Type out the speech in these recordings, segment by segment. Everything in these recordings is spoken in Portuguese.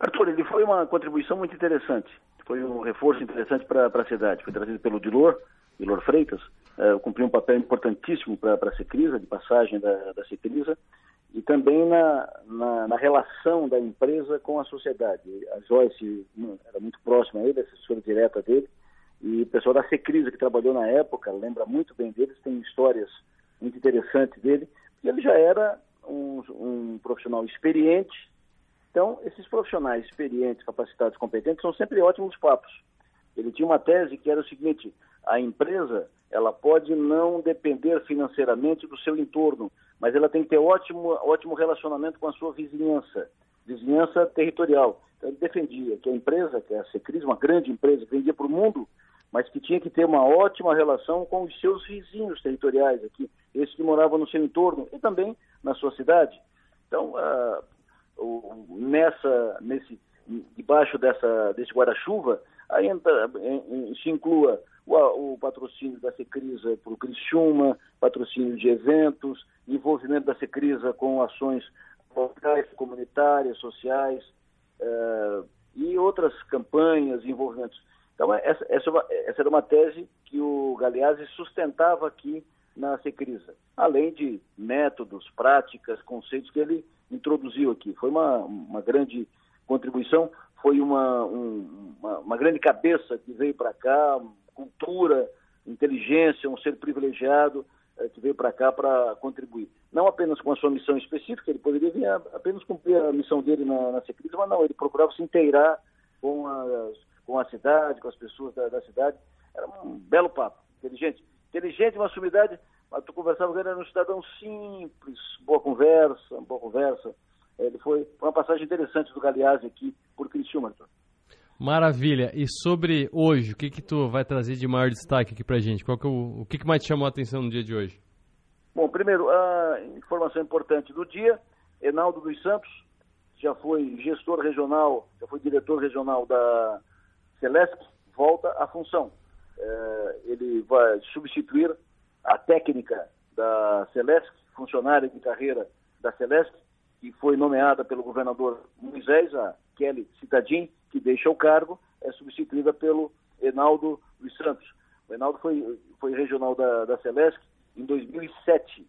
Arthur, ele foi uma contribuição muito interessante. Foi um reforço interessante para a cidade. Foi trazido pelo Dilor, Dilor Freitas, uh, cumpriu um papel importantíssimo para a Secrisa, de passagem da, da e também na, na, na, relação da empresa com a sociedade. A Joyce hum, era muito próxima a ele, assessora direta dele, e o pessoal da Secrisa, que trabalhou na época, lembra muito bem deles, tem histórias muito interessantes dele, e ele já era um, um profissional experiente, então, esses profissionais experientes, capacitados, competentes, são sempre ótimos papos. Ele tinha uma tese que era o seguinte: a empresa ela pode não depender financeiramente do seu entorno, mas ela tem que ter ótimo, ótimo relacionamento com a sua vizinhança, vizinhança territorial. Então, ele defendia que a empresa, que é a Secris, uma grande empresa, que vendia para o mundo, mas que tinha que ter uma ótima relação com os seus vizinhos territoriais aqui, esses que moravam no seu entorno e também na sua cidade. Então, o, nessa, nesse, debaixo dessa, desse guarda-chuva, ainda se inclua o, o, patrocínio da Secrisa para o Criciúma, patrocínio de eventos, envolvimento da Secrisa com ações locais, comunitárias, sociais uh, e outras campanhas, envolvimentos. Então, essa, essa, é essa era uma tese que o Galeazzi sustentava aqui na Secrisa, além de métodos, práticas, conceitos que ele introduziu aqui. Foi uma, uma grande contribuição, foi uma, um, uma, uma grande cabeça que veio para cá, cultura, inteligência, um ser privilegiado eh, que veio para cá para contribuir. Não apenas com a sua missão específica, ele poderia vir apenas cumprir a missão dele na, na mas não, ele procurava se inteirar com, as, com a cidade, com as pessoas da, da cidade. Era um belo papo, inteligente. Inteligente, uma sumidade mas tu conversava com ele, era um cidadão simples, boa conversa, boa conversa. Ele foi, foi uma passagem interessante do Galeazzi aqui por Criciúma. Maravilha. E sobre hoje, o que que tu vai trazer de maior destaque aqui pra gente? Qual que é o, o que, que mais te chamou a atenção no dia de hoje? Bom, primeiro, a informação importante do dia, Enaldo dos Santos, já foi gestor regional, já foi diretor regional da Celesc, volta à função. É, ele vai substituir a técnica da Celesc, funcionária de carreira da Celesc, que foi nomeada pelo governador Moisés, a Kelly Citadin, que deixa o cargo, é substituída pelo Enaldo dos Santos. O Enaldo foi, foi regional da, da Celesc em 2007,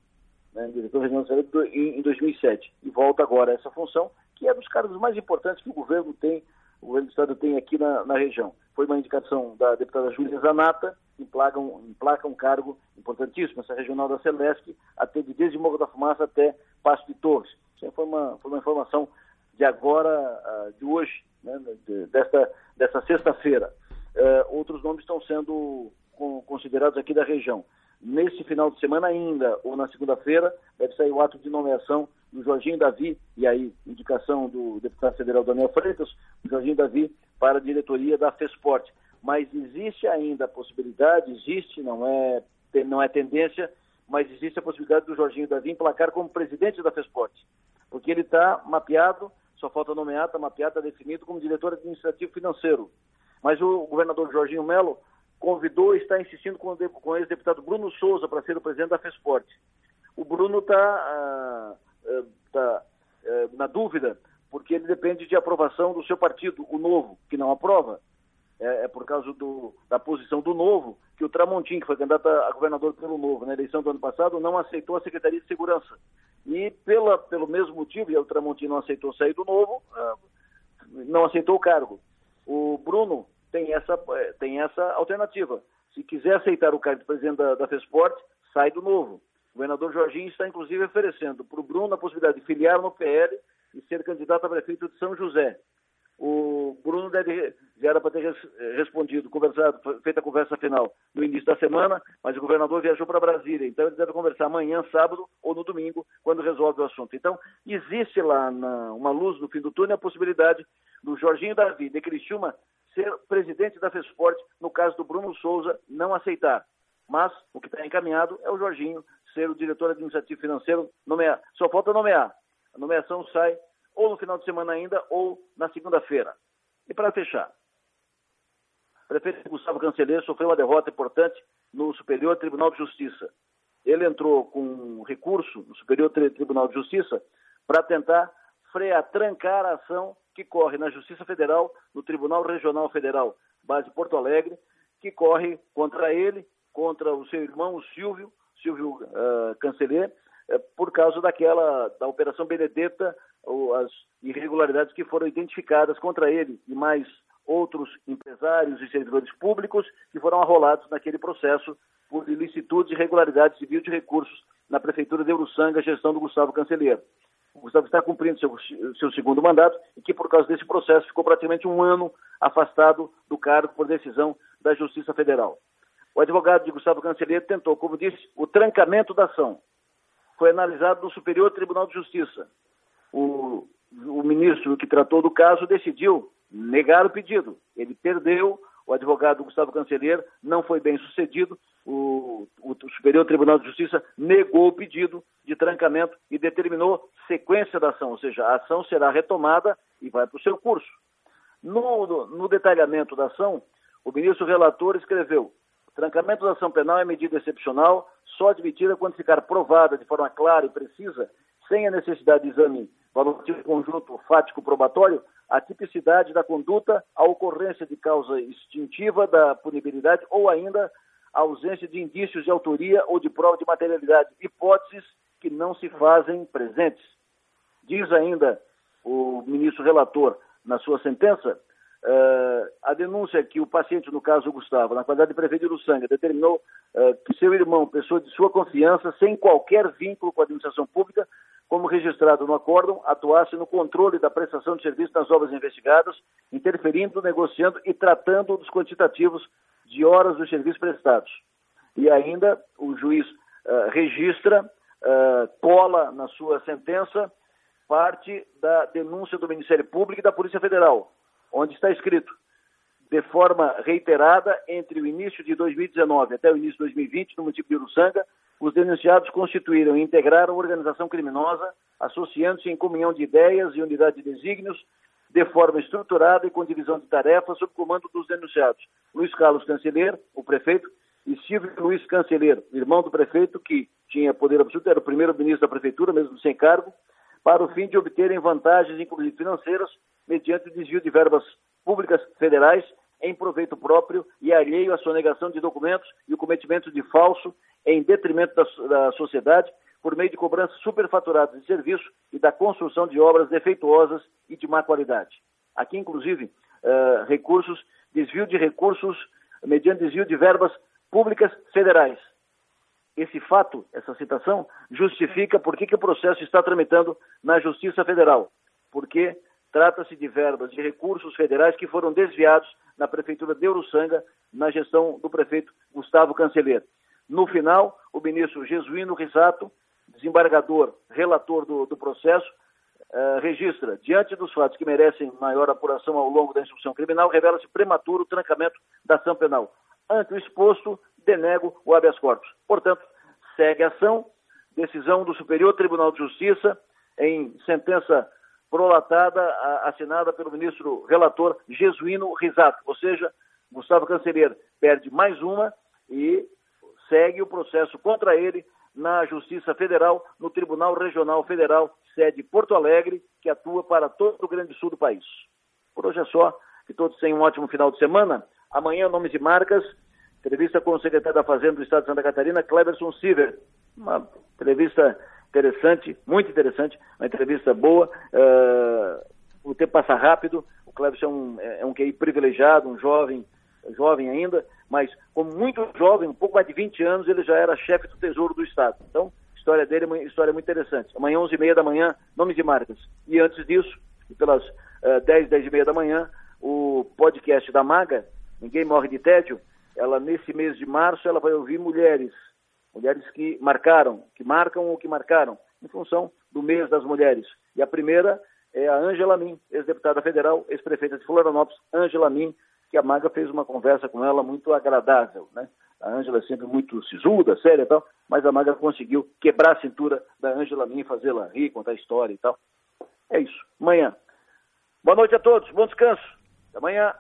né, diretor regional da Celesc em, em 2007, e volta agora a essa função, que é dos cargos mais importantes que o governo tem, o governo do Estado tem aqui na, na região. Foi uma indicação da deputada Júlia Zanata, emplaca um, um cargo importantíssimo, essa regional da Celesc, até de desde Morro da Fumaça até Passo de Torres. Isso foi uma, foi uma informação de agora, uh, de hoje, né, de, desta, dessa sexta-feira. Uh, outros nomes estão sendo considerados aqui da região. Nesse final de semana ainda, ou na segunda-feira, deve sair o ato de nomeação do Jorginho Davi, e aí, indicação do deputado federal Daniel Freitas, o Jorginho Davi para a diretoria da FESPORT mas existe ainda a possibilidade, existe, não é, não é tendência, mas existe a possibilidade do Jorginho Davi emplacar como presidente da FESPORT, porque ele está mapeado, só falta nomear, está mapeado, está definido como diretor administrativo financeiro. Mas o governador Jorginho Melo convidou e está insistindo com, o ex-deputado Bruno Souza para ser o presidente da FESPORT. O Bruno está ah, ah, tá, eh, na dúvida, porque ele depende de aprovação do seu partido, o Novo, que não aprova é, é por causa do, da posição do Novo, que o Tramontim, que foi candidato a governador pelo Novo na eleição do ano passado, não aceitou a Secretaria de Segurança. E pela, pelo mesmo motivo, e o Tramontim não aceitou sair do Novo, ah, não aceitou o cargo. O Bruno tem essa, é, tem essa alternativa. Se quiser aceitar o cargo de presidente da, da FESPORT, sai do Novo. O governador Jorginho está, inclusive, oferecendo para o Bruno a possibilidade de filiar no PL e ser candidato a prefeito de São José. O Bruno deve, já era para ter respondido, conversado, feita a conversa final no início da semana, mas o governador viajou para Brasília, então ele deve conversar amanhã, sábado ou no domingo, quando resolve o assunto. Então, existe lá na, uma luz no fim do túnel a possibilidade do Jorginho Davi, de Criciúma, ser presidente da FESPORT, no caso do Bruno Souza não aceitar. Mas o que está encaminhado é o Jorginho ser o diretor administrativo financeiro, nomear. Só falta nomear. A nomeação sai ou no final de semana ainda, ou na segunda-feira. E para fechar, o prefeito Gustavo Canceler sofreu uma derrota importante no Superior Tribunal de Justiça. Ele entrou com um recurso no Superior Tribunal de Justiça para tentar frear, trancar a ação que corre na Justiça Federal, no Tribunal Regional Federal, base Porto Alegre, que corre contra ele, contra o seu irmão, o Silvio, Silvio uh, Canceler, uh, por causa daquela, da Operação Benedetta, ou as irregularidades que foram identificadas contra ele e mais outros empresários e servidores públicos que foram arrolados naquele processo por ilicitudes e irregularidades civil de recursos na Prefeitura de Uruçanga, gestão do Gustavo Cancelheiro. O Gustavo está cumprindo seu, seu segundo mandato e que, por causa desse processo, ficou praticamente um ano afastado do cargo por decisão da Justiça Federal. O advogado de Gustavo Cancelheiro tentou, como disse, o trancamento da ação. Foi analisado no Superior Tribunal de Justiça. O, o ministro que tratou do caso decidiu negar o pedido. Ele perdeu, o advogado Gustavo Cancelheiro não foi bem sucedido, o, o, Superior Tribunal de Justiça negou o pedido de trancamento e determinou sequência da ação, ou seja, a ação será retomada e vai para o seu curso. No, no, no detalhamento da ação, o ministro relator escreveu: trancamento da ação penal é medida excepcional, só admitida quando ficar provada de forma clara e precisa, sem a necessidade de exame valorativo conjunto fático probatório, a tipicidade da conduta, a ocorrência de causa extintiva da punibilidade ou ainda a ausência de indícios de autoria ou de prova de materialidade, hipóteses que não se fazem presentes. Diz ainda o ministro relator na sua sentença, uh, a denúncia que o paciente, no caso o Gustavo, na qualidade de prefeito de Uruçanga, determinou uh, que seu irmão, pessoa de sua confiança, sem qualquer vínculo com a administração pública, como registrado no acórdão, atuasse no controle da prestação de serviço nas obras investigadas, interferindo, negociando e tratando dos quantitativos de horas dos serviços prestados. E ainda o juiz uh, registra, cola na sua sentença parte da denúncia do Ministério Público e da Polícia Federal, onde está escrito de forma reiterada entre o início de 2019 até o início de 2020 no município de Uruçanga, os denunciados constituíram e integraram organização criminosa, associando-se em comunhão de ideias e unidade de desígnios, de forma estruturada e com divisão de tarefas sob comando dos denunciados. Luiz Carlos Canceler, o prefeito, e Silvio Luiz Canceler, irmão do prefeito, que tinha poder absoluto, era o primeiro ministro da prefeitura, mesmo sem cargo, para o fim de obterem vantagens, inclusive financeiras, mediante desvio de verbas públicas federais em proveito próprio e alheio à sonegação de documentos e o cometimento de falso em detrimento da, da sociedade por meio de cobranças superfaturadas de serviço e da construção de obras defeituosas e de má qualidade. Aqui, inclusive, uh, recursos, desvio de recursos mediante desvio de verbas públicas federais. Esse fato, essa citação, justifica por que, que o processo está tramitando na Justiça Federal. Porque trata-se de verbas de recursos federais que foram desviados na Prefeitura de Uruçanga, na gestão do prefeito Gustavo Canceler. No final, o ministro Jesuíno Risato, desembargador, relator do, do processo, uh, registra, diante dos fatos que merecem maior apuração ao longo da instrução criminal, revela-se prematuro o trancamento da ação penal. Ante o exposto, denego o habeas corpus. Portanto, segue a ação, decisão do Superior Tribunal de Justiça, em sentença prolatada, assinada pelo ministro relator Jesuíno Risato. Ou seja, Gustavo Cancereiro perde mais uma e segue o processo contra ele na Justiça Federal, no Tribunal Regional Federal, sede Porto Alegre, que atua para todo o Grande Sul do país. Por hoje é só. Que todos tenham um ótimo final de semana. Amanhã, nomes e marcas. Entrevista com o secretário da Fazenda do Estado de Santa Catarina, Cleberson Silver. Uma entrevista interessante, muito interessante, uma entrevista boa. Uh, o tempo passa rápido. O Cleberson é um, é um QI privilegiado, um jovem jovem ainda, mas como muito jovem, um pouco mais de 20 anos, ele já era chefe do Tesouro do Estado. Então, a história dele é uma história muito interessante. Amanhã, 11h30 da manhã, nomes e marcas. E antes disso, pelas uh, 10, 10 e meia da manhã, o podcast da Maga, Ninguém Morre de Tédio, ela nesse mês de março, ela vai ouvir mulheres, mulheres que marcaram, que marcam ou que marcaram, em função do mês das mulheres. E a primeira é a Ângela Min, ex-deputada federal, ex-prefeita de Florianópolis, Ângela Min, que a Maga fez uma conversa com ela muito agradável, né? A Ângela é sempre muito sisuda, séria e tal, mas a Maga conseguiu quebrar a cintura da Ângela Min, fazê-la rir, contar história e tal. É isso. Amanhã. Boa noite a todos, bom descanso. Até amanhã.